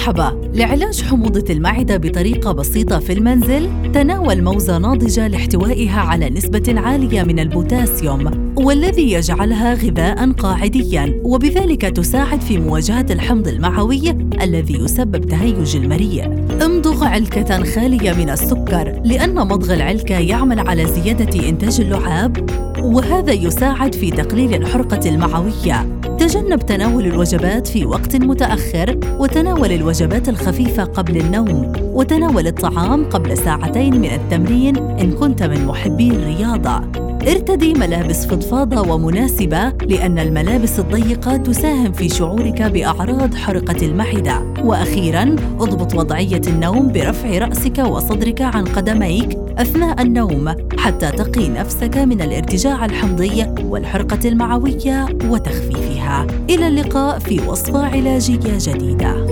مرحبا. لعلاج حموضة المعدة بطريقة بسيطة في المنزل تناول موزة ناضجة لاحتوائها على نسبة عالية من البوتاسيوم والذي يجعلها غذاء قاعديا وبذلك تساعد في مواجهة الحمض المعوي الذي يسبب تهيج المريء. امضغ علكة خالية من السكر لأن مضغ العلكة يعمل على زيادة إنتاج اللعاب وهذا يساعد في تقليل الحرقة المعوية. تجنب تناول الوجبات في وقت متأخر وتناول الوجبات الخفيفة قبل النوم وتناول الطعام قبل ساعتين من التمرين إن كنت من محبي الرياضة. ارتدي ملابس فضفاضة ومناسبة لأن الملابس الضيقة تساهم في شعورك بأعراض حرقة المعدة وأخيراً اضبط وضعية النوم برفع رأسك وصدرك عن قدميك أثناء النوم حتى تقي نفسك من الارتجاع الحمضي والحرقة المعوية وتخفيفها. إلى اللقاء في وصفة علاجية جديدة.